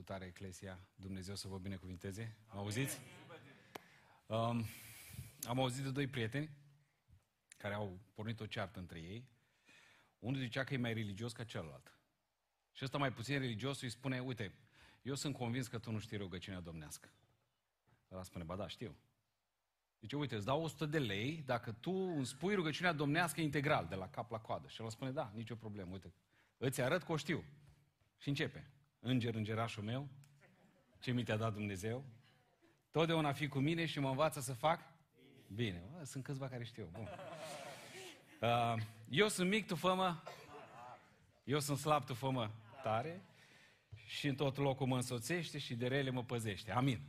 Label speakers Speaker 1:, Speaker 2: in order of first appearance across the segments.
Speaker 1: Salutare, Eclesia. Dumnezeu să vă binecuvinteze. Mă auziți? Um, am auzit de doi prieteni care au pornit o ceartă între ei. Unul zicea că e mai religios ca celălalt. Și ăsta mai puțin religios îi spune, uite, eu sunt convins că tu nu știi rugăciunea domnească. Ăla spune, ba da, știu. Zice, uite, îți dau 100 de lei dacă tu îmi spui rugăciunea domnească integral, de la cap la coadă. Și el spune, da, nicio problemă, uite, îți arăt că o știu. Și începe. Înger, îngerașul meu, ce mi te-a dat Dumnezeu, totdeauna fi cu mine și mă învață să fac bine. Bă, sunt câțiva care știu. Bun. Uh, eu sunt mic, tu fă Eu sunt slab, tu fă tare. Și în tot locul mă însoțește și de rele mă păzește. Amin.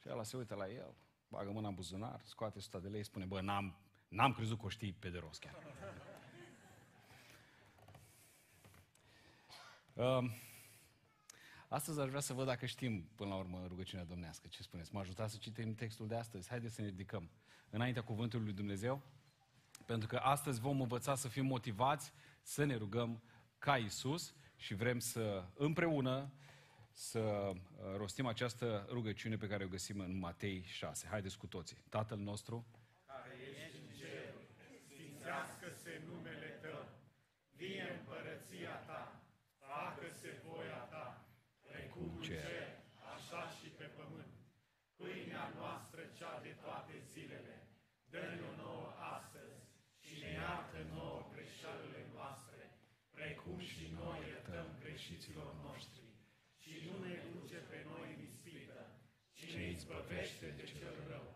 Speaker 1: Și ăla se uită la el, bagă mâna în buzunar, scoate 100 de lei, spune, bă, n-am, n-am crezut că o știi pe de rost chiar. Uh, Astăzi aș vrea să văd dacă știm până la urmă rugăciunea domnească. Ce spuneți? Mă ajutați să citim textul de astăzi? Haideți să ne ridicăm înaintea cuvântului lui Dumnezeu. Pentru că astăzi vom învăța să fim motivați să ne rugăm ca Isus și vrem să împreună să uh, rostim această rugăciune pe care o găsim în Matei 6. Haideți cu toții. Tatăl nostru,
Speaker 2: care ești în cer, sfințească-se numele Tău, vie împărăția Ta, facă-se voia Ta, precum în cer, așa și pe pământ. Pâinea noastră cea de toate zilele, dă-ne-o nouă astăzi și ne iartă nouă greșelile noastre, precum și noi iertăm greșiților noștri. Și nu ne duce pe noi în ispită, ci ne izbăvește de cel rău.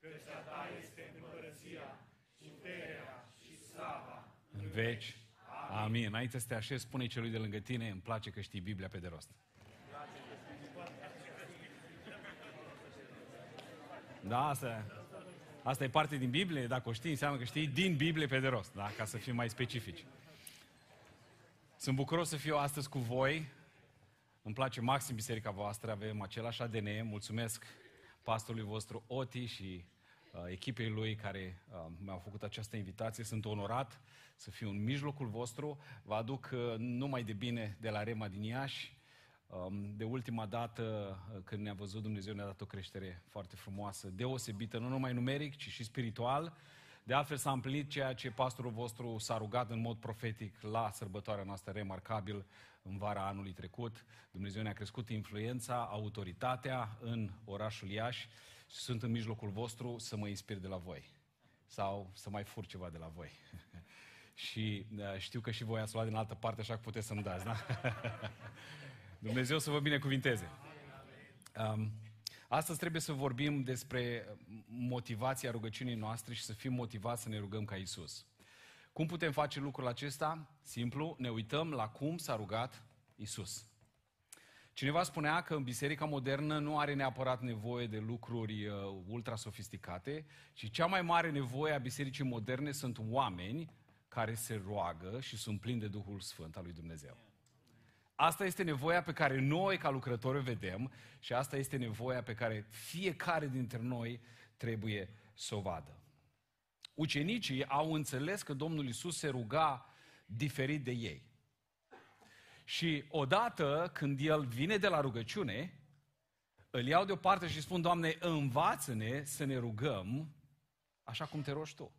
Speaker 2: Căci a ta este împărăția, puterea și slava.
Speaker 1: În veci. Amin. Înainte să te așezi, spune celui de lângă tine, îmi place că știi Biblia pe de rost. Da, asta, asta e parte din Biblie, dacă o știi, înseamnă că știi din Biblie pe de rost, da? ca să fim mai specifici. Sunt bucuros să fiu astăzi cu voi. Îmi place maxim biserica voastră, avem același ADN. Mulțumesc pastorului vostru Oti și uh, echipei lui care uh, mi-au făcut această invitație. Sunt onorat să fiu în mijlocul vostru. Vă aduc uh, numai de bine de la Rema din Iași. Um, de ultima dată uh, când ne-a văzut Dumnezeu ne-a dat o creștere foarte frumoasă, deosebită, nu numai numeric, ci și spiritual. De altfel s-a împlinit ceea ce pastorul vostru s-a rugat în mod profetic la sărbătoarea noastră remarcabil în vara anului trecut. Dumnezeu ne-a crescut influența, autoritatea în orașul Iași și sunt în mijlocul vostru să mă inspir de la voi. Sau să mai fur ceva de la voi. și uh, știu că și voi ați luat din altă parte, așa că puteți să-mi dați, da? Dumnezeu să vă binecuvinteze. Um, astăzi trebuie să vorbim despre motivația rugăciunii noastre și să fim motivați să ne rugăm ca Isus. Cum putem face lucrul acesta? Simplu, ne uităm la cum s-a rugat Isus. Cineva spunea că în biserica modernă nu are neapărat nevoie de lucruri uh, ultra sofisticate, ci cea mai mare nevoie a bisericii moderne sunt oameni care se roagă și sunt plini de Duhul Sfânt al lui Dumnezeu. Asta este nevoia pe care noi, ca lucrători, o vedem și asta este nevoia pe care fiecare dintre noi trebuie să o vadă. Ucenicii au înțeles că Domnul Isus se ruga diferit de ei. Și odată când El vine de la rugăciune, îl iau deoparte și spun, Doamne, învață-ne să ne rugăm așa cum te rogi Tu.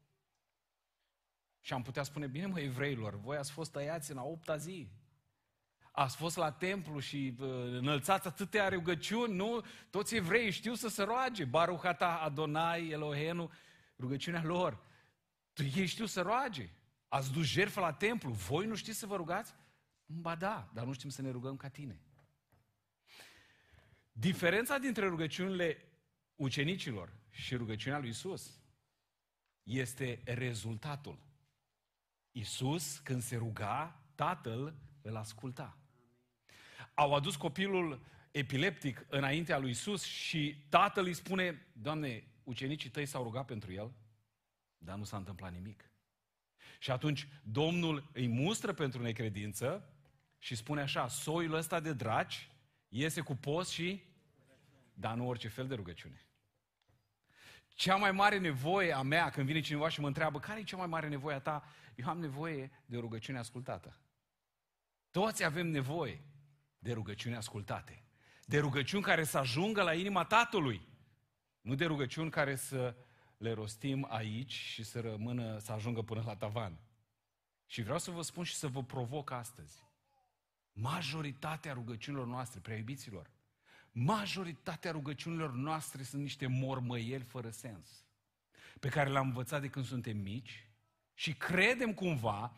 Speaker 1: Și am putea spune, bine mă, evreilor, voi ați fost tăiați în a opta zi ați fost la templu și uh, înălțați atâtea rugăciuni, nu? Toți evrei știu să se roage. Baruhata, Adonai, Elohenu, rugăciunea lor. Ei știu să roage. Ați dus jertfă la templu. Voi nu știți să vă rugați? Ba da, dar nu știm să ne rugăm ca tine. Diferența dintre rugăciunile ucenicilor și rugăciunea lui Isus este rezultatul. Isus, când se ruga, Tatăl îl asculta au adus copilul epileptic înaintea lui Isus și tatăl îi spune, Doamne, ucenicii tăi s-au rugat pentru el, dar nu s-a întâmplat nimic. Și atunci Domnul îi mustră pentru necredință și spune așa, soiul ăsta de draci iese cu post și, dar nu orice fel de rugăciune. Cea mai mare nevoie a mea, când vine cineva și mă întreabă, care e cea mai mare nevoie a ta? Eu am nevoie de rugăciune ascultată. Toți avem nevoie de rugăciuni ascultate. De rugăciuni care să ajungă la inima Tatălui. Nu de rugăciuni care să le rostim aici și să rămână, să ajungă până la tavan. Și vreau să vă spun și să vă provoc astăzi. Majoritatea rugăciunilor noastre, prea iubiților, majoritatea rugăciunilor noastre sunt niște mormăieli fără sens, pe care le-am învățat de când suntem mici și credem cumva,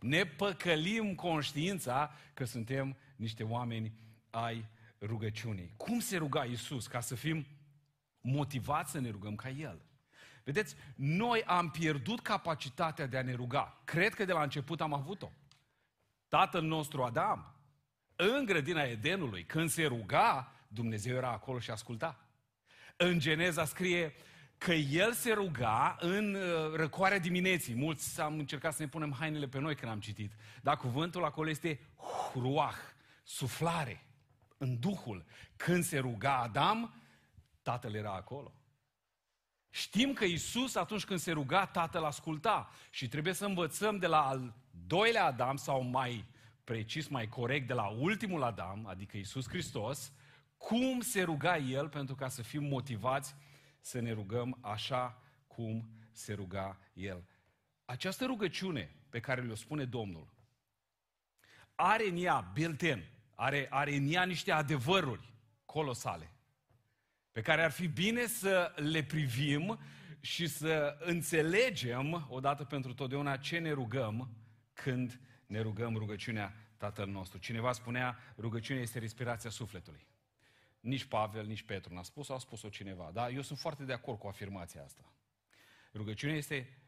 Speaker 1: ne păcălim conștiința că suntem niște oameni ai rugăciunii. Cum se ruga Iisus ca să fim motivați să ne rugăm ca El? Vedeți, noi am pierdut capacitatea de a ne ruga. Cred că de la început am avut-o. Tatăl nostru Adam, în grădina Edenului, când se ruga, Dumnezeu era acolo și asculta. În Geneza scrie că el se ruga în uh, răcoarea dimineții. Mulți am încercat să ne punem hainele pe noi când am citit. Dar cuvântul acolo este ruah, suflare, în Duhul. Când se ruga Adam, Tatăl era acolo. Știm că Isus, atunci când se ruga, Tatăl asculta. Și trebuie să învățăm de la al doilea Adam, sau mai precis, mai corect, de la ultimul Adam, adică Isus Hristos, cum se ruga El pentru ca să fim motivați să ne rugăm așa cum se ruga El. Această rugăciune pe care le-o spune Domnul are în ea built-in, are, are în ea niște adevăruri colosale pe care ar fi bine să le privim și să înțelegem odată pentru totdeauna ce ne rugăm când ne rugăm rugăciunea Tatăl nostru. Cineva spunea, rugăciunea este respirația sufletului. Nici Pavel, nici Petru n-a spus, a spus-o cineva. Dar eu sunt foarte de acord cu afirmația asta. Rugăciunea este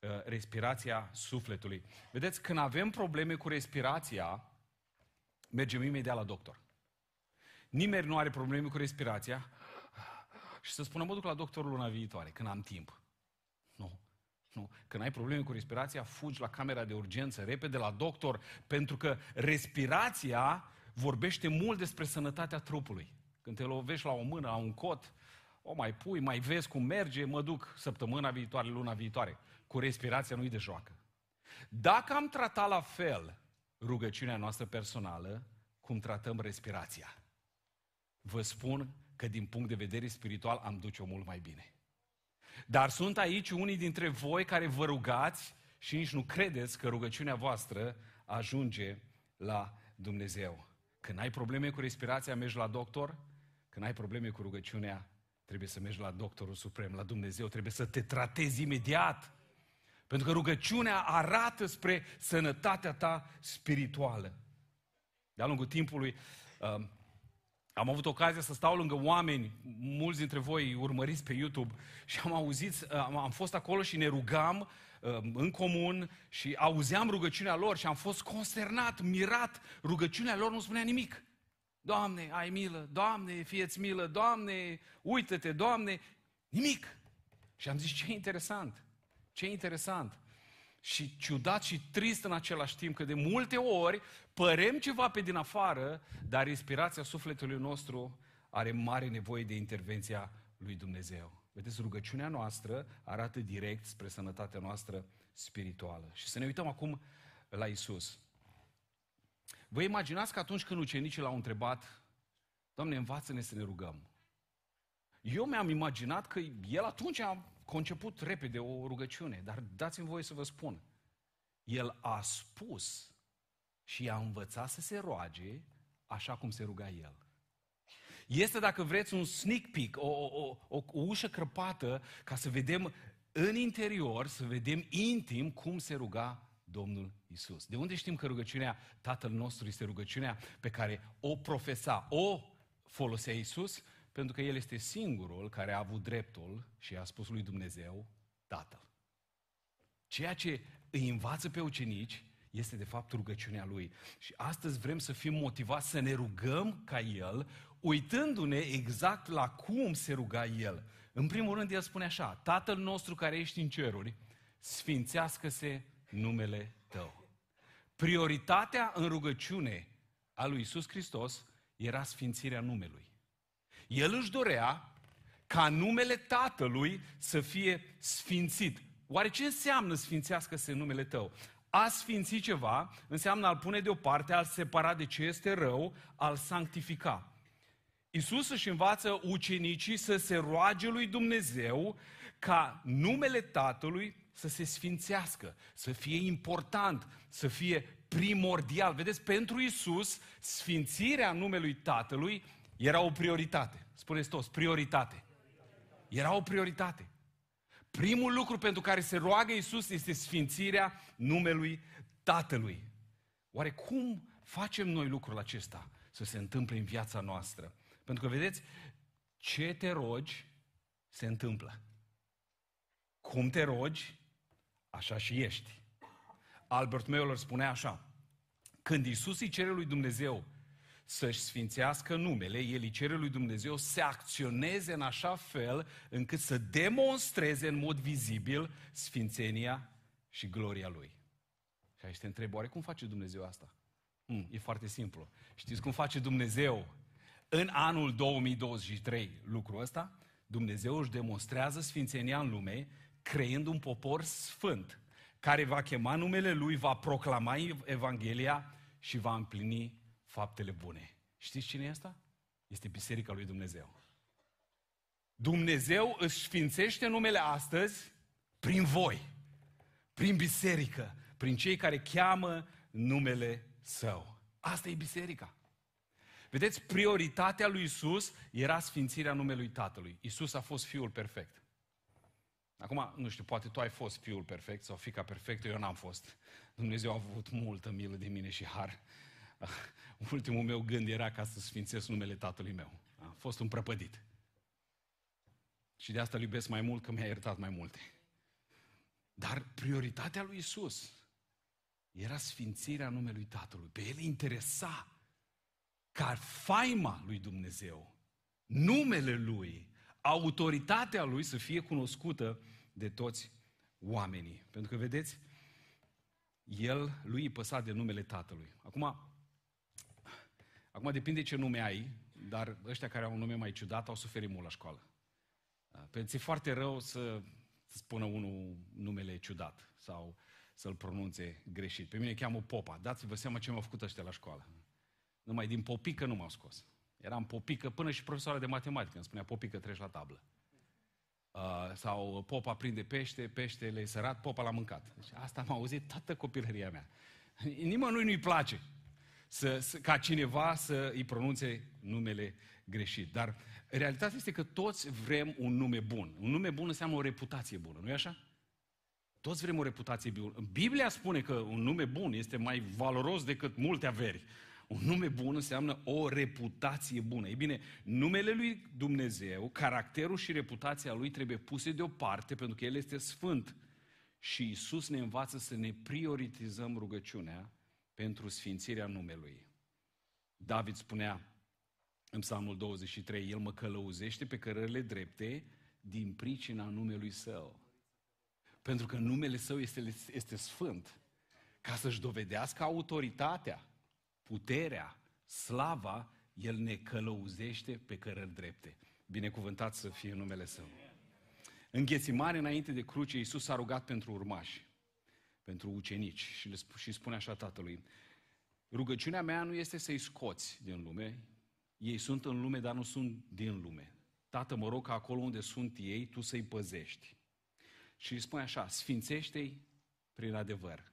Speaker 1: uh, respirația sufletului. Vedeți, când avem probleme cu respirația, mergem imediat la doctor. Nimeni nu are probleme cu respirația și să spună, mă duc la doctor luna viitoare, când am timp. Nu. Nu. Când ai probleme cu respirația, fugi la camera de urgență, repede la doctor, pentru că respirația vorbește mult despre sănătatea trupului. Când te lovești la o mână, la un cot, o mai pui, mai vezi cum merge, mă duc săptămâna viitoare, luna viitoare. Cu respirația nu-i de joacă. Dacă am tratat la fel rugăciunea noastră personală, cum tratăm respirația, vă spun că din punct de vedere spiritual am duce-o mult mai bine. Dar sunt aici unii dintre voi care vă rugați și nici nu credeți că rugăciunea voastră ajunge la Dumnezeu. Când ai probleme cu respirația, mergi la doctor. Când ai probleme cu rugăciunea, trebuie să mergi la doctorul suprem, la Dumnezeu. Trebuie să te tratezi imediat. Pentru că rugăciunea arată spre sănătatea ta spirituală. De-a lungul timpului, um, am avut ocazia să stau lângă oameni, mulți dintre voi urmăriți pe YouTube, și am auzit, am, am fost acolo și ne rugam uh, în comun și auzeam rugăciunea lor și am fost consternat, mirat. Rugăciunea lor nu spunea nimic. Doamne, ai milă, Doamne, fieți milă, Doamne, uită-te, Doamne, nimic. Și am zis, ce interesant, ce interesant și ciudat și trist în același timp, că de multe ori părem ceva pe din afară, dar respirația sufletului nostru are mare nevoie de intervenția lui Dumnezeu. Vedeți, rugăciunea noastră arată direct spre sănătatea noastră spirituală. Și să ne uităm acum la Isus. Vă imaginați că atunci când ucenicii l-au întrebat, Doamne, învață-ne să ne rugăm. Eu mi-am imaginat că el atunci a conceput repede o rugăciune, dar dați-mi voie să vă spun. El a spus și i-a învățat să se roage așa cum se ruga el. Este, dacă vreți, un sneak peek, o, o, o, o ușă crăpată, ca să vedem în interior, să vedem intim cum se ruga Domnul Isus. De unde știm că rugăciunea Tatăl nostru este rugăciunea pe care o profesa, o folosea Isus? Pentru că El este singurul care a avut dreptul și a spus lui Dumnezeu, Tatăl. Ceea ce îi învață pe ucenici este de fapt rugăciunea Lui. Și astăzi vrem să fim motivați să ne rugăm ca El, uitându-ne exact la cum se ruga El. În primul rând, El spune așa, Tatăl nostru care ești în ceruri, sfințească-se numele Tău. Prioritatea în rugăciune a lui Isus Hristos era sfințirea numelui. El își dorea ca numele Tatălui să fie sfințit. Oare ce înseamnă sfințească-se numele tău? A sfinți ceva înseamnă a-l pune deoparte, a-l separa de ce este rău, a-l sanctifica. Isus își învață ucenicii să se roage lui Dumnezeu ca numele Tatălui să se sfințească, să fie important, să fie primordial. Vedeți, pentru Isus, sfințirea numelui Tatălui era o prioritate. Spuneți toți, prioritate. Era o prioritate. Primul lucru pentru care se roagă Isus este sfințirea numelui Tatălui. Oare cum facem noi lucrul acesta să se întâmple în viața noastră? Pentru că, vedeți, ce te rogi, se întâmplă. Cum te rogi, așa și ești. Albert Meuler spunea așa, când Isus îi cere lui Dumnezeu să-și sfințească numele, el îi cere lui Dumnezeu să acționeze în așa fel încât să demonstreze în mod vizibil sfințenia și gloria lui. Și aici te întreb, oare cum face Dumnezeu asta? Hmm, e foarte simplu. Știți cum face Dumnezeu în anul 2023 lucrul ăsta? Dumnezeu își demonstrează sfințenia în lume creând un popor sfânt care va chema numele Lui, va proclama Evanghelia și va împlini faptele bune. Știți cine e asta? Este Biserica lui Dumnezeu. Dumnezeu își sfințește numele astăzi prin voi, prin biserică, prin cei care cheamă numele Său. Asta e biserica. Vedeți, prioritatea lui Isus era sfințirea numelui Tatălui. Isus a fost Fiul perfect. Acum, nu știu, poate tu ai fost fiul perfect sau fica perfectă, eu n-am fost. Dumnezeu a avut multă milă de mine și har. Ultimul meu gând era ca să sfințesc numele tatălui meu. A fost un prăpădit. Și de asta îl iubesc mai mult, că mi-a iertat mai multe. Dar prioritatea lui Isus era sfințirea numelui Tatălui. Pe el interesa ca faima lui Dumnezeu, numele lui, autoritatea lui să fie cunoscută de toți oamenii. Pentru că, vedeți, el, lui îi păsa de numele tatălui. Acum, acum depinde ce nume ai, dar ăștia care au un nume mai ciudat au suferit mult la școală. Pentru e foarte rău să spună unul numele ciudat sau să-l pronunțe greșit. Pe mine cheamă Popa. Dați-vă seama ce m-au făcut ăștia la școală. Numai din popică nu m-au scos. Eram popică, până și profesoara de matematică îmi spunea popică, treci la tablă. Uh, sau popa prinde pește, peștele e sărat, popa l-a mâncat. Deci asta am auzit toată copilăria mea. Nimănui nu-i place să, să, ca cineva să îi pronunțe numele greșit. Dar realitatea este că toți vrem un nume bun. Un nume bun înseamnă o reputație bună, nu-i așa? Toți vrem o reputație bună. Biblia spune că un nume bun este mai valoros decât multe averi. Un nume bun înseamnă o reputație bună. Ei bine, numele lui Dumnezeu, caracterul și reputația lui trebuie puse deoparte pentru că El este sfânt. Și Isus ne învață să ne prioritizăm rugăciunea pentru sfințirea numelui. David spunea în Psalmul 23, El mă călăuzește pe cărările drepte din pricina numelui Său. Pentru că numele Său este, este sfânt, ca să-și dovedească autoritatea puterea, slava, El ne călăuzește pe cărări drepte. Binecuvântat să fie numele Său. În Ghețimare, înainte de cruce, Iisus a rugat pentru urmași, pentru ucenici și, le sp- și spune așa Tatălui, rugăciunea mea nu este să-i scoți din lume, ei sunt în lume, dar nu sunt din lume. Tată, mă rog ca acolo unde sunt ei, tu să-i păzești. Și îi spune așa, sfințește-i prin adevăr.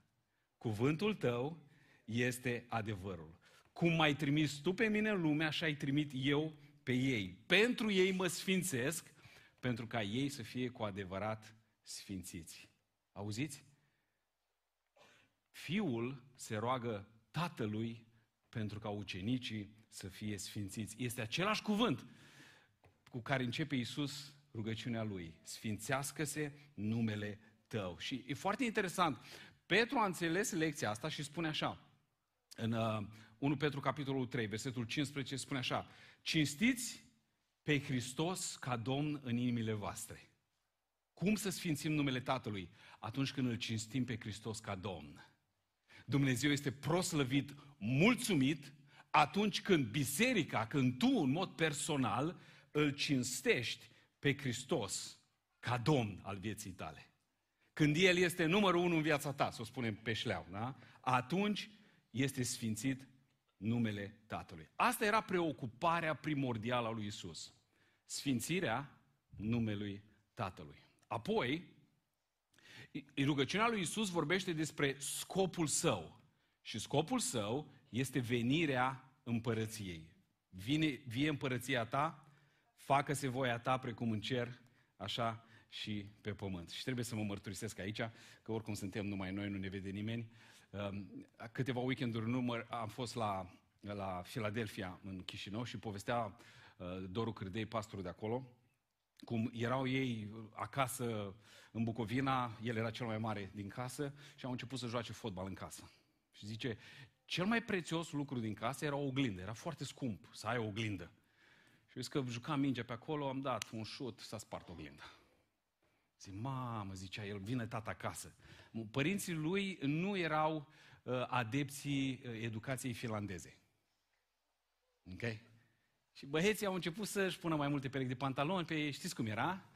Speaker 1: Cuvântul tău este adevărul. Cum m-ai trimis tu pe mine în lume, așa ai trimit eu pe ei. Pentru ei mă sfințesc, pentru ca ei să fie cu adevărat sfințiți. Auziți? Fiul se roagă tatălui pentru ca ucenicii să fie sfințiți. Este același cuvânt cu care începe Iisus rugăciunea lui. Sfințească-se numele tău. Și e foarte interesant. Petru a înțeles lecția asta și spune așa. În uh, 1 Petru capitolul 3, versetul 15 spune așa, cinstiți pe Hristos ca Domn în inimile voastre. Cum să sfințim numele Tatălui? Atunci când îl cinstim pe Hristos ca Domn. Dumnezeu este proslăvit, mulțumit, atunci când biserica, când tu în mod personal îl cinstești pe Hristos ca Domn al vieții tale. Când El este numărul unu în viața ta, să o spunem pe șleau, da? atunci este sfințit numele Tatălui. Asta era preocuparea primordială a lui Isus. Sfințirea numelui Tatălui. Apoi, rugăciunea lui Isus vorbește despre scopul său. Și scopul său este venirea împărăției. Vine, vie împărăția ta, facă-se voia ta precum în cer, așa și pe pământ. Și trebuie să mă mărturisesc aici, că oricum suntem numai noi, nu ne vede nimeni. Um, câteva weekenduri în urmă am fost la, la Philadelphia, în Chișinău, și povestea uh, Doru Cârdei, pastorul de acolo, cum erau ei acasă în Bucovina, el era cel mai mare din casă și au început să joace fotbal în casă. Și zice, cel mai prețios lucru din casă era o oglindă, era foarte scump să ai o oglindă. Și vezi că jucam mingea pe acolo, am dat un șut, s-a spart oglinda. Zic, mamă, zicea el, vine tata acasă. Părinții lui nu erau uh, adepții uh, educației finlandeze. Ok? Și băieții au început să-și pună mai multe perechi de pantaloni pe, știți cum era?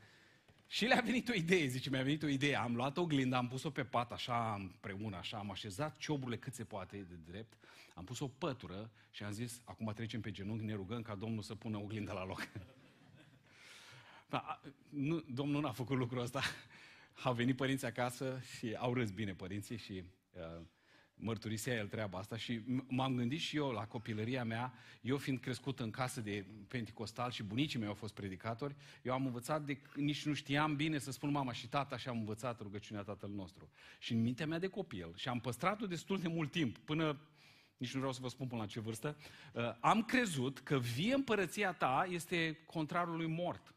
Speaker 1: Și le-a venit o idee, zice, mi-a venit o idee. Am luat o glindă, am pus-o pe pat, așa, împreună, așa, am așezat cioburile cât se poate de drept, am pus o pătură și am zis, acum trecem pe genunchi, ne rugăm ca Domnul să pună oglinda la loc. da, nu, Domnul n-a făcut lucrul ăsta. Au venit părinții acasă și au râs bine părinții și uh, mărturisea el treaba asta și m-am gândit și eu la copilăria mea, eu fiind crescut în casă de pentecostal și bunicii mei au fost predicatori, eu am învățat de nici nu știam bine să spun mama și tata și am învățat rugăciunea Tatăl nostru. Și în mintea mea de copil și am păstrat-o destul de mult timp, până nici nu vreau să vă spun până la ce vârstă, uh, am crezut că vie împărăția ta este contrarul lui mort.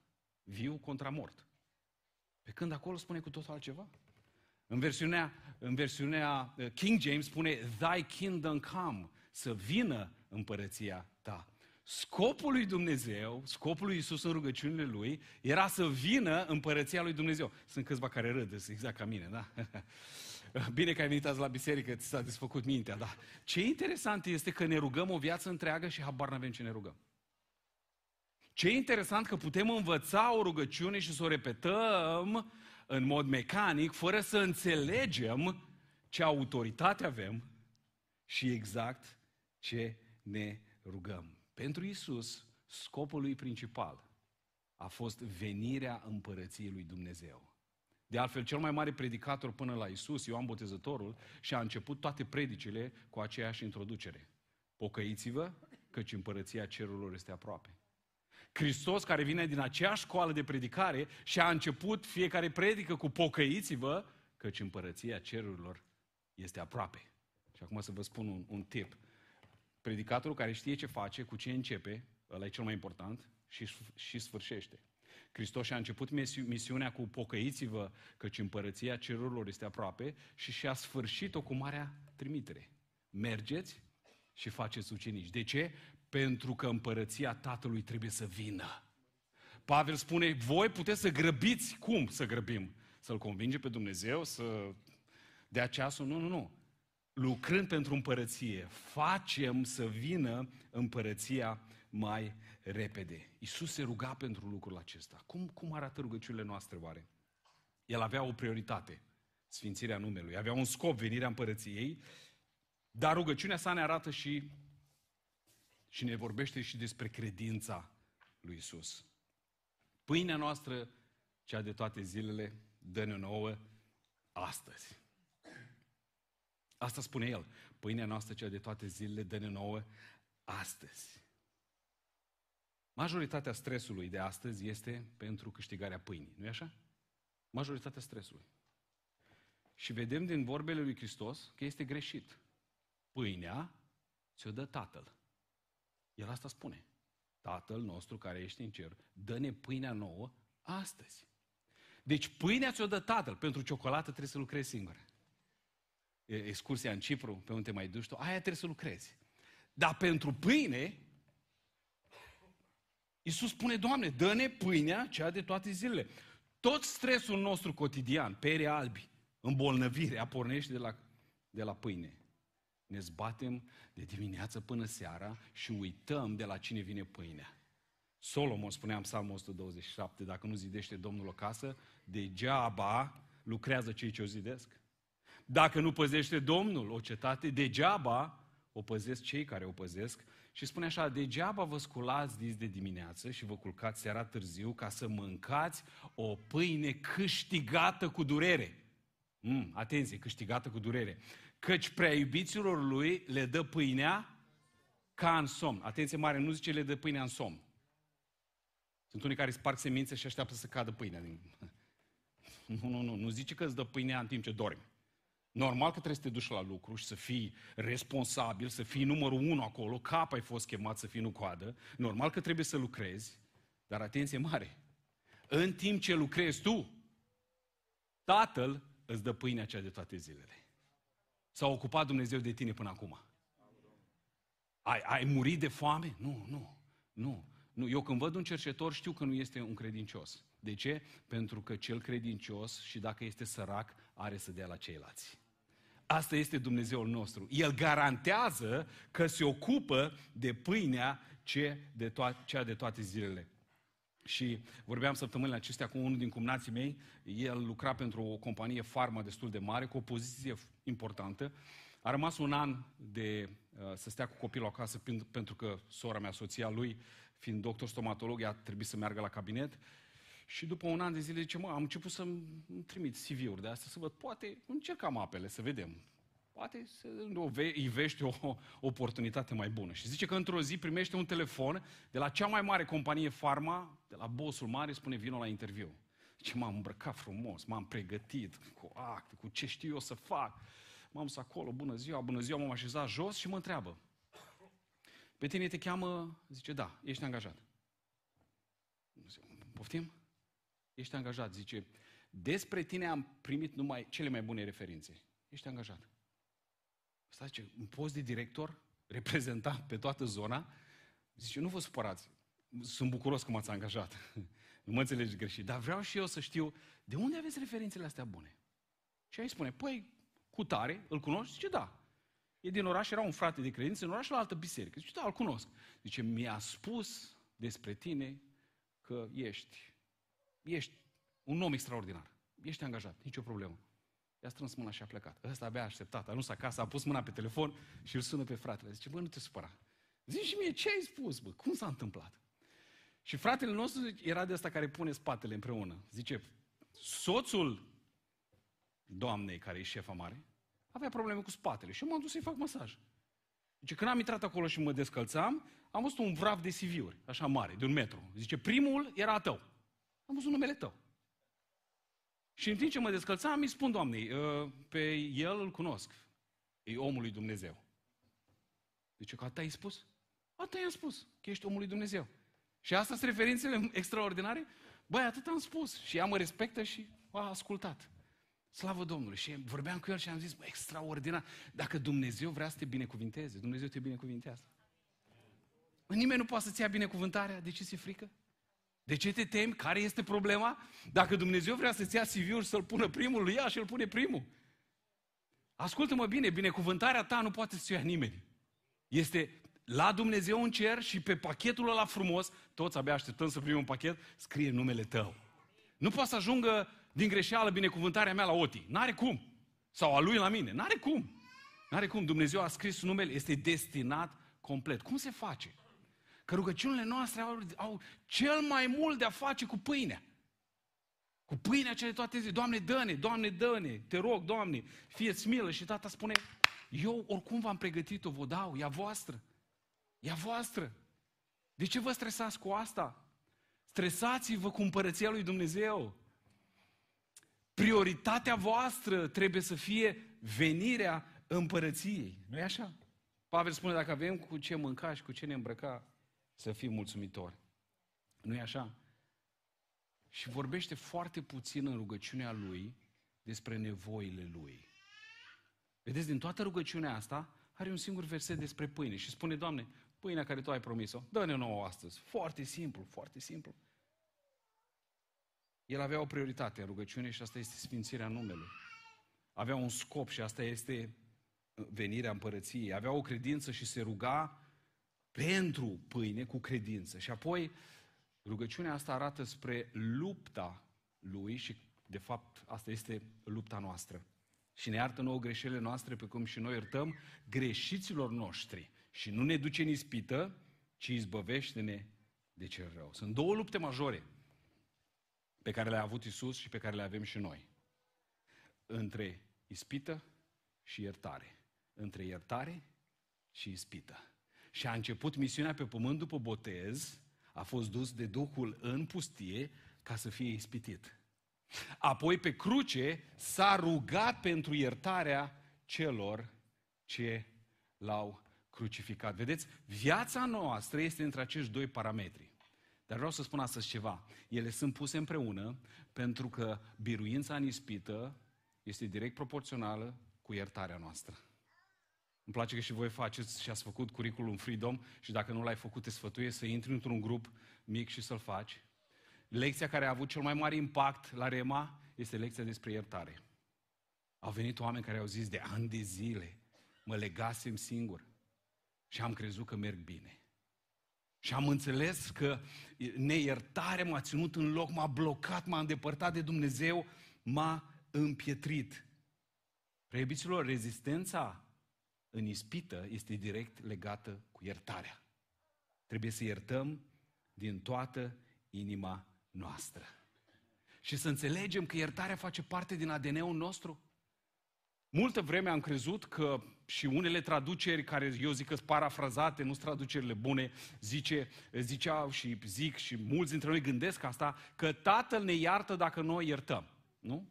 Speaker 1: Viu contra mort. Pe când acolo spune cu totul altceva. În versiunea, în versiunea uh, King James spune, Thy kingdom come, să vină împărăția ta. Scopul lui Dumnezeu, scopul lui Isus în rugăciunile lui, era să vină împărăția lui Dumnezeu. Sunt câțiva care râd, exact ca mine, da? Bine că ai venit azi la biserică, ți s-a desfăcut mintea, da? Ce interesant este că ne rugăm o viață întreagă și habar n-avem ce ne rugăm. Ce interesant că putem învăța o rugăciune și să o repetăm în mod mecanic, fără să înțelegem ce autoritate avem și exact ce ne rugăm. Pentru Isus, scopul lui principal a fost venirea împărăției lui Dumnezeu. De altfel, cel mai mare predicator până la Isus, Ioan Botezătorul, și a început toate predicile cu aceeași introducere. Pocăiți-vă, căci împărăția cerurilor este aproape. Hristos, care vine din aceeași școală de predicare și a început fiecare predică cu pocăiți-vă, căci împărăția cerurilor este aproape. Și acum să vă spun un, un tip. Predicatorul care știe ce face, cu ce începe, ăla e cel mai important, și, și sfârșește. Hristos și-a început misiunea cu pocăiți-vă, căci împărăția cerurilor este aproape și și-a sfârșit-o cu marea trimitere. Mergeți și faceți ucenici. De ce? Pentru că împărăția Tatălui trebuie să vină. Pavel spune, voi puteți să grăbiți. Cum să grăbim? Să-L convinge pe Dumnezeu, să dea ceasul? Nu, nu, nu. Lucrând pentru împărăție, facem să vină împărăția mai repede. Isus se ruga pentru lucrul acesta. Cum, cum arată rugăciunile noastre oare? El avea o prioritate, sfințirea numelui. Avea un scop, venirea împărăției, dar rugăciunea sa ne arată și și ne vorbește și despre credința lui Isus. Pâinea noastră, cea de toate zilele, dă-ne nouă astăzi. Asta spune el. Pâinea noastră, cea de toate zilele, dă-ne nouă astăzi. Majoritatea stresului de astăzi este pentru câștigarea pâinii, nu-i așa? Majoritatea stresului. Și vedem din vorbele lui Hristos că este greșit. Pâinea ți-o dă Tatăl. El asta spune. Tatăl nostru care ești în cer, dă-ne pâinea nouă astăzi. Deci pâinea ți-o dă Tatăl. Pentru ciocolată trebuie să lucrezi singur. Excursia în Cipru, pe unde te mai duci tu, aia trebuie să lucrezi. Dar pentru pâine, Iisus spune, Doamne, dă-ne pâinea cea de toate zilele. Tot stresul nostru cotidian, pere albi, îmbolnăvire, pornește de la, de la pâine. Ne zbatem de dimineață până seara și uităm de la cine vine pâinea. Solomon spunea în Psalmul 127, dacă nu zidește Domnul o casă, degeaba lucrează cei ce o zidesc. Dacă nu păzește Domnul o cetate, degeaba o păzesc cei care o păzesc și spune așa, degeaba vă sculați dis de dimineață și vă culcați seara târziu ca să mâncați o pâine câștigată cu durere. Mm, atenție, câștigată cu durere. Căci prea iubiților lui le dă pâinea ca în somn. Atenție mare, nu zice le dă pâinea în somn. Sunt unii care sparg semințe și așteaptă să cadă pâinea. Din... Nu, nu, nu, nu zice că îți dă pâinea în timp ce dormi. Normal că trebuie să te duci la lucru și să fii responsabil, să fii numărul unu acolo, cap ai fost chemat să fii nu coadă. Normal că trebuie să lucrezi, dar atenție mare. În timp ce lucrezi tu, Tatăl îți dă pâinea cea de toate zilele. S-a ocupat Dumnezeu de tine până acum. Ai, ai murit de foame? Nu, nu, nu. nu. Eu când văd un cercetor știu că nu este un credincios. De ce? Pentru că cel credincios și dacă este sărac are să dea la ceilalți. Asta este Dumnezeul nostru. El garantează că se ocupă de pâinea ce de to- cea de toate zilele. Și vorbeam săptămânile acestea cu unul din cumnații mei, el lucra pentru o companie farmă destul de mare, cu o poziție importantă. A rămas un an de uh, să stea cu copilul acasă, pentru că sora mea, soția lui, fiind doctor stomatolog, a trebuit să meargă la cabinet. Și după un an de zile zice, mă, am început să-mi trimit CV-uri de asta, să văd, poate încercam apele, să vedem. Poate să îi vești o oportunitate mai bună. Și zice că într-o zi primește un telefon de la cea mai mare companie farma, de la bossul mare, spune, vină la interviu. Zice, m-am îmbrăcat frumos, m-am pregătit cu acte, cu ce știu eu să fac. M-am dus acolo, bună ziua, bună ziua, m-am așezat jos și mă întreabă. Pe tine te cheamă, zice, da, ești angajat. Poftim? Ești angajat, zice, despre tine am primit numai cele mai bune referințe. Ești angajat. Asta zice, un post de director, reprezentant pe toată zona, zice, nu vă supărați, sunt bucuros că m-ați angajat. nu mă înțelegi greșit, dar vreau și eu să știu de unde aveți referințele astea bune. Și ai spune, păi, cu tare, îl cunoști? Zice, da. E din oraș, era un frate de credință, în oraș la altă biserică. Zice, da, îl cunosc. Zice, mi-a spus despre tine că ești, ești un om extraordinar. Ești angajat, nicio problemă. I-a strâns mâna și a plecat. Ăsta abia a așteptat, a ajuns acasă, a pus mâna pe telefon și îl sună pe fratele. Zice, bă, nu te supăra. Zici și mie, ce ai spus, bă? Cum s-a întâmplat? Și fratele nostru era de ăsta care pune spatele împreună. Zice, soțul doamnei care e șefa mare, avea probleme cu spatele și eu m-am dus să-i fac masaj. Zice, când am intrat acolo și mă descălțam, am văzut un vraf de CV-uri, așa mare, de un metru. Zice, primul era a tău. Am văzut numele tău. Și în timp ce mă descălțam, îi spun doamnei, ă, pe el îl cunosc. E omul lui Dumnezeu. Zice că atât ai spus? Atât i-am spus, că ești omul lui Dumnezeu. Și asta sunt referințele extraordinare? Băi, atât am spus. Și ea mă respectă și a ascultat. Slavă Domnului. Și vorbeam cu el și am zis, bă, extraordinar. Dacă Dumnezeu vrea să te binecuvinteze, Dumnezeu te binecuvintează. Nimeni nu poate să-ți ia binecuvântarea. De ce ți-e frică? De ce te temi? Care este problema? Dacă Dumnezeu vrea să-ți ia CV-ul să-l pună primul, ia și îl pune primul. Ascultă-mă bine, binecuvântarea ta nu poate să-ți ia nimeni. Este la Dumnezeu în cer și pe pachetul ăla frumos, toți abia așteptăm să primim un pachet, scrie numele tău. Nu poate să ajungă din greșeală binecuvântarea mea la Oti. N-are cum. Sau a lui la mine. N-are cum. N-are cum. Dumnezeu a scris numele, este destinat complet. Cum se face? Că rugăciunile noastre au, au cel mai mult de a face cu pâinea. Cu pâinea cele toate zi. Doamne, dă-ne, Doamne, dă-ne, te rog, Doamne, fie-ți milă. Și tata spune, eu oricum v-am pregătit-o, vă dau, e a voastră. E a voastră. De ce vă stresați cu asta? Stresați-vă cu împărăția lui Dumnezeu. Prioritatea voastră trebuie să fie venirea împărăției. nu e așa? Pavel spune, dacă avem cu ce mânca și cu ce ne îmbrăca, să fim mulțumitori. nu e așa? Și vorbește foarte puțin în rugăciunea lui despre nevoile lui. Vedeți, din toată rugăciunea asta, are un singur verset despre pâine și spune, Doamne, pâinea care Tu ai promis-o, dă-ne nouă astăzi. Foarte simplu, foarte simplu. El avea o prioritate în rugăciune și asta este sfințirea numelui. Avea un scop și asta este venirea împărăției. Avea o credință și se ruga pentru pâine cu credință. Și apoi rugăciunea asta arată spre lupta lui și de fapt asta este lupta noastră. și ne iartă nouă greșelile noastre pe cum și noi iertăm greșiților noștri. Și nu ne duce în ispită, ci izbăvește-ne de cel rău. Sunt două lupte majore pe care le-a avut Isus și pe care le avem și noi. Între ispită și iertare. Între iertare și ispită. Și a început misiunea pe pământ după botez, a fost dus de Duhul în pustie ca să fie ispitit. Apoi pe cruce s-a rugat pentru iertarea celor ce l-au crucificat. Vedeți, viața noastră este între acești doi parametri. Dar vreau să spun astăzi ceva. Ele sunt puse împreună pentru că biruința în ispită este direct proporțională cu iertarea noastră. Îmi place că și voi faceți și ați făcut curriculum Freedom și dacă nu l-ai făcut, te sfătuie să intri într-un grup mic și să-l faci. Lecția care a avut cel mai mare impact la Rema este lecția despre iertare. Au venit oameni care au zis de ani de zile, mă legasem singur și am crezut că merg bine. Și am înțeles că neiertarea m-a ținut în loc, m-a blocat, m-a îndepărtat de Dumnezeu, m-a împietrit. Preiubiților, rezistența în ispită este direct legată cu iertarea. Trebuie să iertăm din toată inima noastră. Și să înțelegem că iertarea face parte din ADN-ul nostru. Multă vreme am crezut că și unele traduceri care eu zic că sunt parafrazate, nu sunt traducerile bune, zice, ziceau și zic și mulți dintre noi gândesc asta, că Tatăl ne iartă dacă noi iertăm. Nu?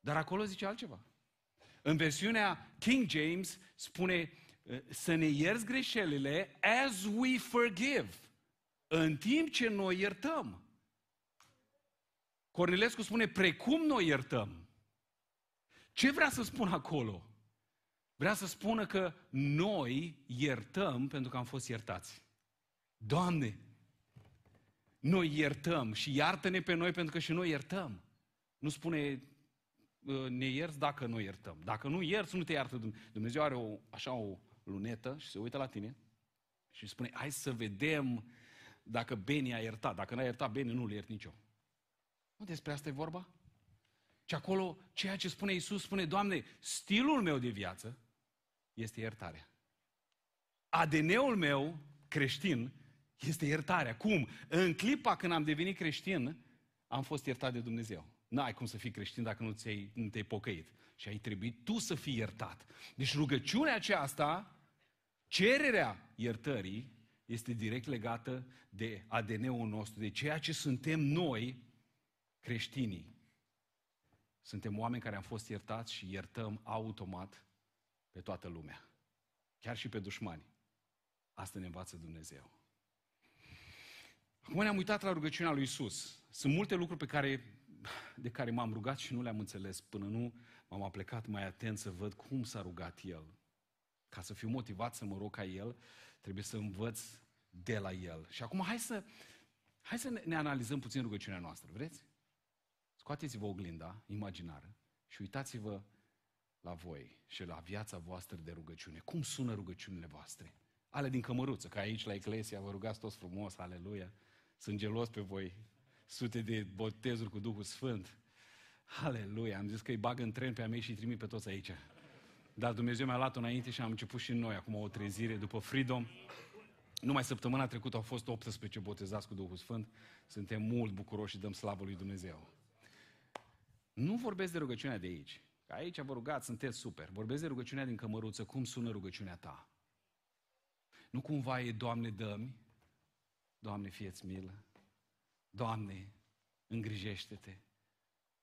Speaker 1: Dar acolo zice altceva. În versiunea King James spune să ne ierți greșelile as we forgive. În timp ce noi iertăm. Cornilescu spune precum noi iertăm. Ce vrea să spun acolo? Vrea să spună că noi iertăm pentru că am fost iertați. Doamne, noi iertăm și iartă-ne pe noi pentru că și noi iertăm. Nu spune ă, ne ierți dacă nu iertăm. Dacă nu ierți, nu te iartă Dumnezeu. Dumnezeu are o, așa o lunetă și se uită la tine și spune, hai să vedem dacă Beni a iertat. Dacă n-a iertat Beni, nu-l iert nicio. Nu despre asta e vorba? Și acolo, ceea ce spune Isus, spune, Doamne, stilul meu de viață este iertarea. ADN-ul meu creștin este iertarea. Cum? În clipa când am devenit creștin, am fost iertat de Dumnezeu. N-ai cum să fii creștin dacă nu, ți-ai, nu te-ai pocăit. Și ai trebuit tu să fii iertat. Deci rugăciunea aceasta, cererea iertării, este direct legată de ADN-ul nostru, de ceea ce suntem noi, creștinii. Suntem oameni care am fost iertați și iertăm automat pe toată lumea. Chiar și pe dușmani. Asta ne învață Dumnezeu. Acum ne-am uitat la rugăciunea lui Isus. Sunt multe lucruri pe care, de care m-am rugat și nu le-am înțeles până nu m-am aplecat mai atent să văd cum s-a rugat El. Ca să fiu motivat să mă rog ca El, trebuie să învăț de la El. Și acum hai să, hai să ne, ne analizăm puțin rugăciunea noastră, vreți? Scoateți-vă oglinda imaginară și uitați-vă la voi și la viața voastră de rugăciune. Cum sună rugăciunile voastre? Ale din cămăruță, că aici la Eclesia vă rugați toți frumos, aleluia. Sunt gelos pe voi, sute de botezuri cu Duhul Sfânt. Aleluia, am zis că îi bag în tren pe a mei și îi trimit pe toți aici. Dar Dumnezeu mi-a luat înainte și am început și noi acum o trezire după Freedom. Numai săptămâna trecută au fost 18 botezați cu Duhul Sfânt. Suntem mult bucuroși și dăm slavă lui Dumnezeu. Nu vorbesc de rugăciunea de aici. Aici vă rugați, sunteți super. Vorbesc de rugăciunea din cămăruță. Cum sună rugăciunea ta? Nu cumva e, Doamne, dă-mi? Doamne, fieți milă. Doamne, îngrijește-te.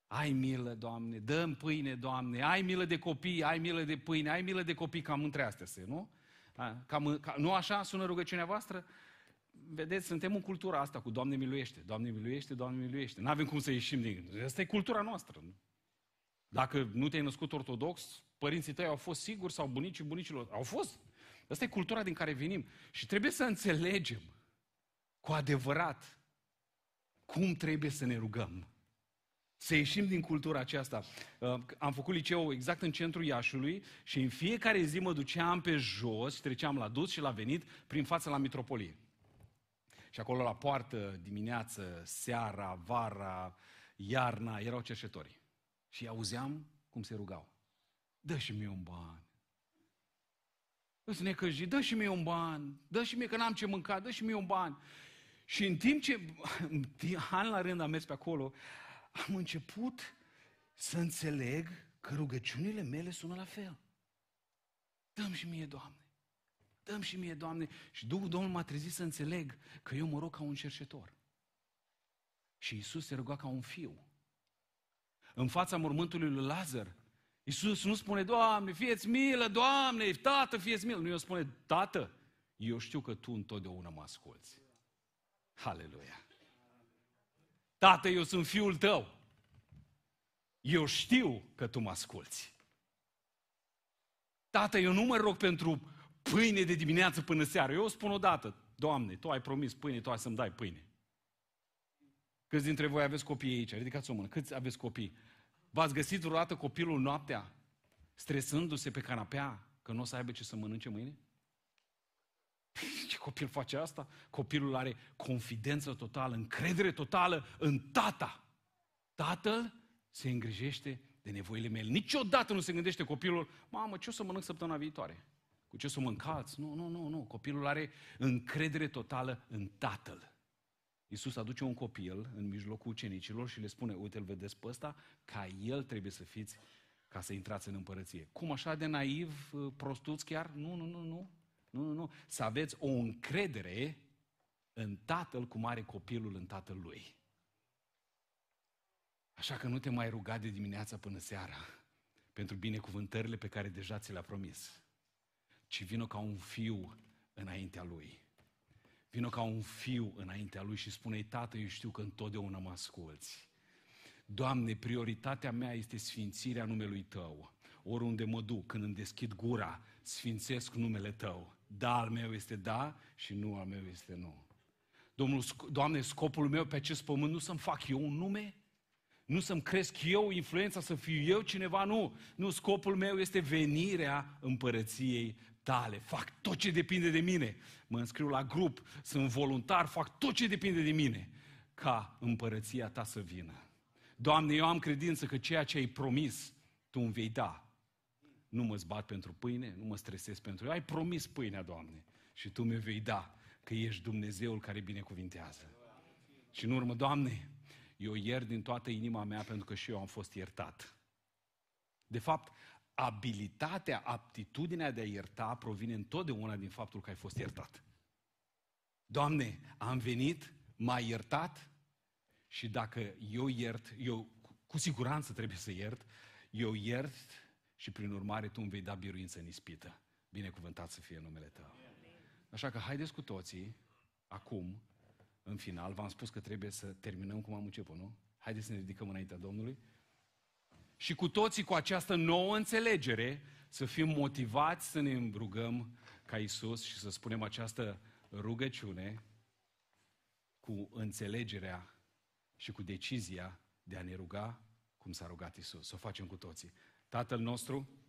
Speaker 1: Ai milă, Doamne, dă pâine, Doamne, ai milă de copii, ai milă de pâine, ai milă de copii, cam între astea se, nu? Cam, ca, nu așa sună rugăciunea voastră? Vedeți, suntem în cultura asta cu Doamne miluiește, Doamne miluiește, Doamne miluiește. Nu avem cum să ieșim din... Asta e cultura noastră. Nu? Dacă nu te-ai născut ortodox, părinții tăi au fost siguri sau bunicii bunicilor. Au fost. Asta e cultura din care venim. Și trebuie să înțelegem cu adevărat cum trebuie să ne rugăm. Să ieșim din cultura aceasta. Uh, am făcut liceu exact în centrul Iașului și în fiecare zi mă duceam pe jos și treceam la dus și la venit prin față la mitropolie. Și acolo la poartă, dimineață, seara, vara, iarna, erau cerșetori. Și auzeam cum se rugau. Dă și mie un ban. Îți necăji, dă și mie un ban, dă și mie că n-am ce mânca, dă și mie un ban. Și în timp ce an la rând am mers pe acolo, am început să înțeleg că rugăciunile mele sună la fel. Dăm și mie, Doamne. Dăm și mie, Doamne. Și Duhul Domnului m-a trezit să înțeleg că eu mă rog ca un cercetor. Și Isus se ruga ca un fiu. În fața mormântului lui Lazar, Isus nu spune, Doamne, fieți milă, Doamne, Tată, fieți milă. Nu, El spune, Tată, eu știu că Tu întotdeauna mă asculți. Haleluia! Tată, eu sunt fiul Tău. Eu știu că Tu mă asculți. Tată, eu nu mă rog pentru pâine de dimineață până seară. Eu spun odată, Doamne, Tu ai promis pâine, Tu ai să-mi dai pâine. Câți dintre voi aveți copii aici? Ridicați o mână. Câți aveți copii? V-ați găsit vreodată copilul noaptea stresându-se pe canapea că nu o să aibă ce să mănânce mâine? Ce copil face asta? Copilul are confidență totală, încredere totală în tata. Tatăl se îngrijește de nevoile mele. Niciodată nu se gândește copilul, mamă, ce o să mănânc săptămâna viitoare? Cu ce o să mâncați? Nu, nu, nu, nu. Copilul are încredere totală în tatăl. Iisus aduce un copil în mijlocul ucenicilor și le spune, uite, îl vedeți pe ăsta, ca el trebuie să fiți ca să intrați în împărăție. Cum așa de naiv, prostuți chiar? Nu, nu, nu, nu. Nu, nu, nu. Să aveți o încredere în tatăl cum are copilul în tatăl lui. Așa că nu te mai ruga de dimineața până seara pentru binecuvântările pe care deja ți le-a promis, ci vină ca un fiu înaintea lui. Vină ca un fiu înaintea lui și spune Tată, eu știu că întotdeauna mă asculți. Doamne, prioritatea mea este sfințirea numelui Tău. Oriunde mă duc, când îmi deschid gura, sfințesc numele Tău. Da al meu este da și nu al meu este nu. Domnul, Doamne, scopul meu pe acest pământ nu să-mi fac eu un nume, nu să-mi cresc eu influența, să fiu eu cineva, nu. Nu, scopul meu este venirea împărăției tale. Fac tot ce depinde de mine. Mă înscriu la grup, sunt voluntar, fac tot ce depinde de mine ca împărăția ta să vină. Doamne, eu am credință că ceea ce ai promis, Tu îmi vei da. Nu mă zbat pentru pâine, nu mă stresez pentru ea. Ai promis pâinea, Doamne, și Tu mi vei da, că ești Dumnezeul care binecuvintează. Și în urmă, Doamne, eu iert din toată inima mea pentru că și eu am fost iertat. De fapt, abilitatea, aptitudinea de a ierta provine întotdeauna din faptul că ai fost iertat. Doamne, am venit, m-ai iertat și dacă eu iert, eu cu siguranță trebuie să iert, eu iert și prin urmare Tu îmi vei da biruință în ispită. Binecuvântat să fie numele Tău. Așa că haideți cu toții, acum, în final, v-am spus că trebuie să terminăm cum am început, nu? Haideți să ne ridicăm înaintea Domnului și cu toții cu această nouă înțelegere să fim motivați să ne rugăm ca Isus și să spunem această rugăciune cu înțelegerea și cu decizia de a ne ruga cum s-a rugat Isus. Să o facem cu toții. Tatăl nostru, care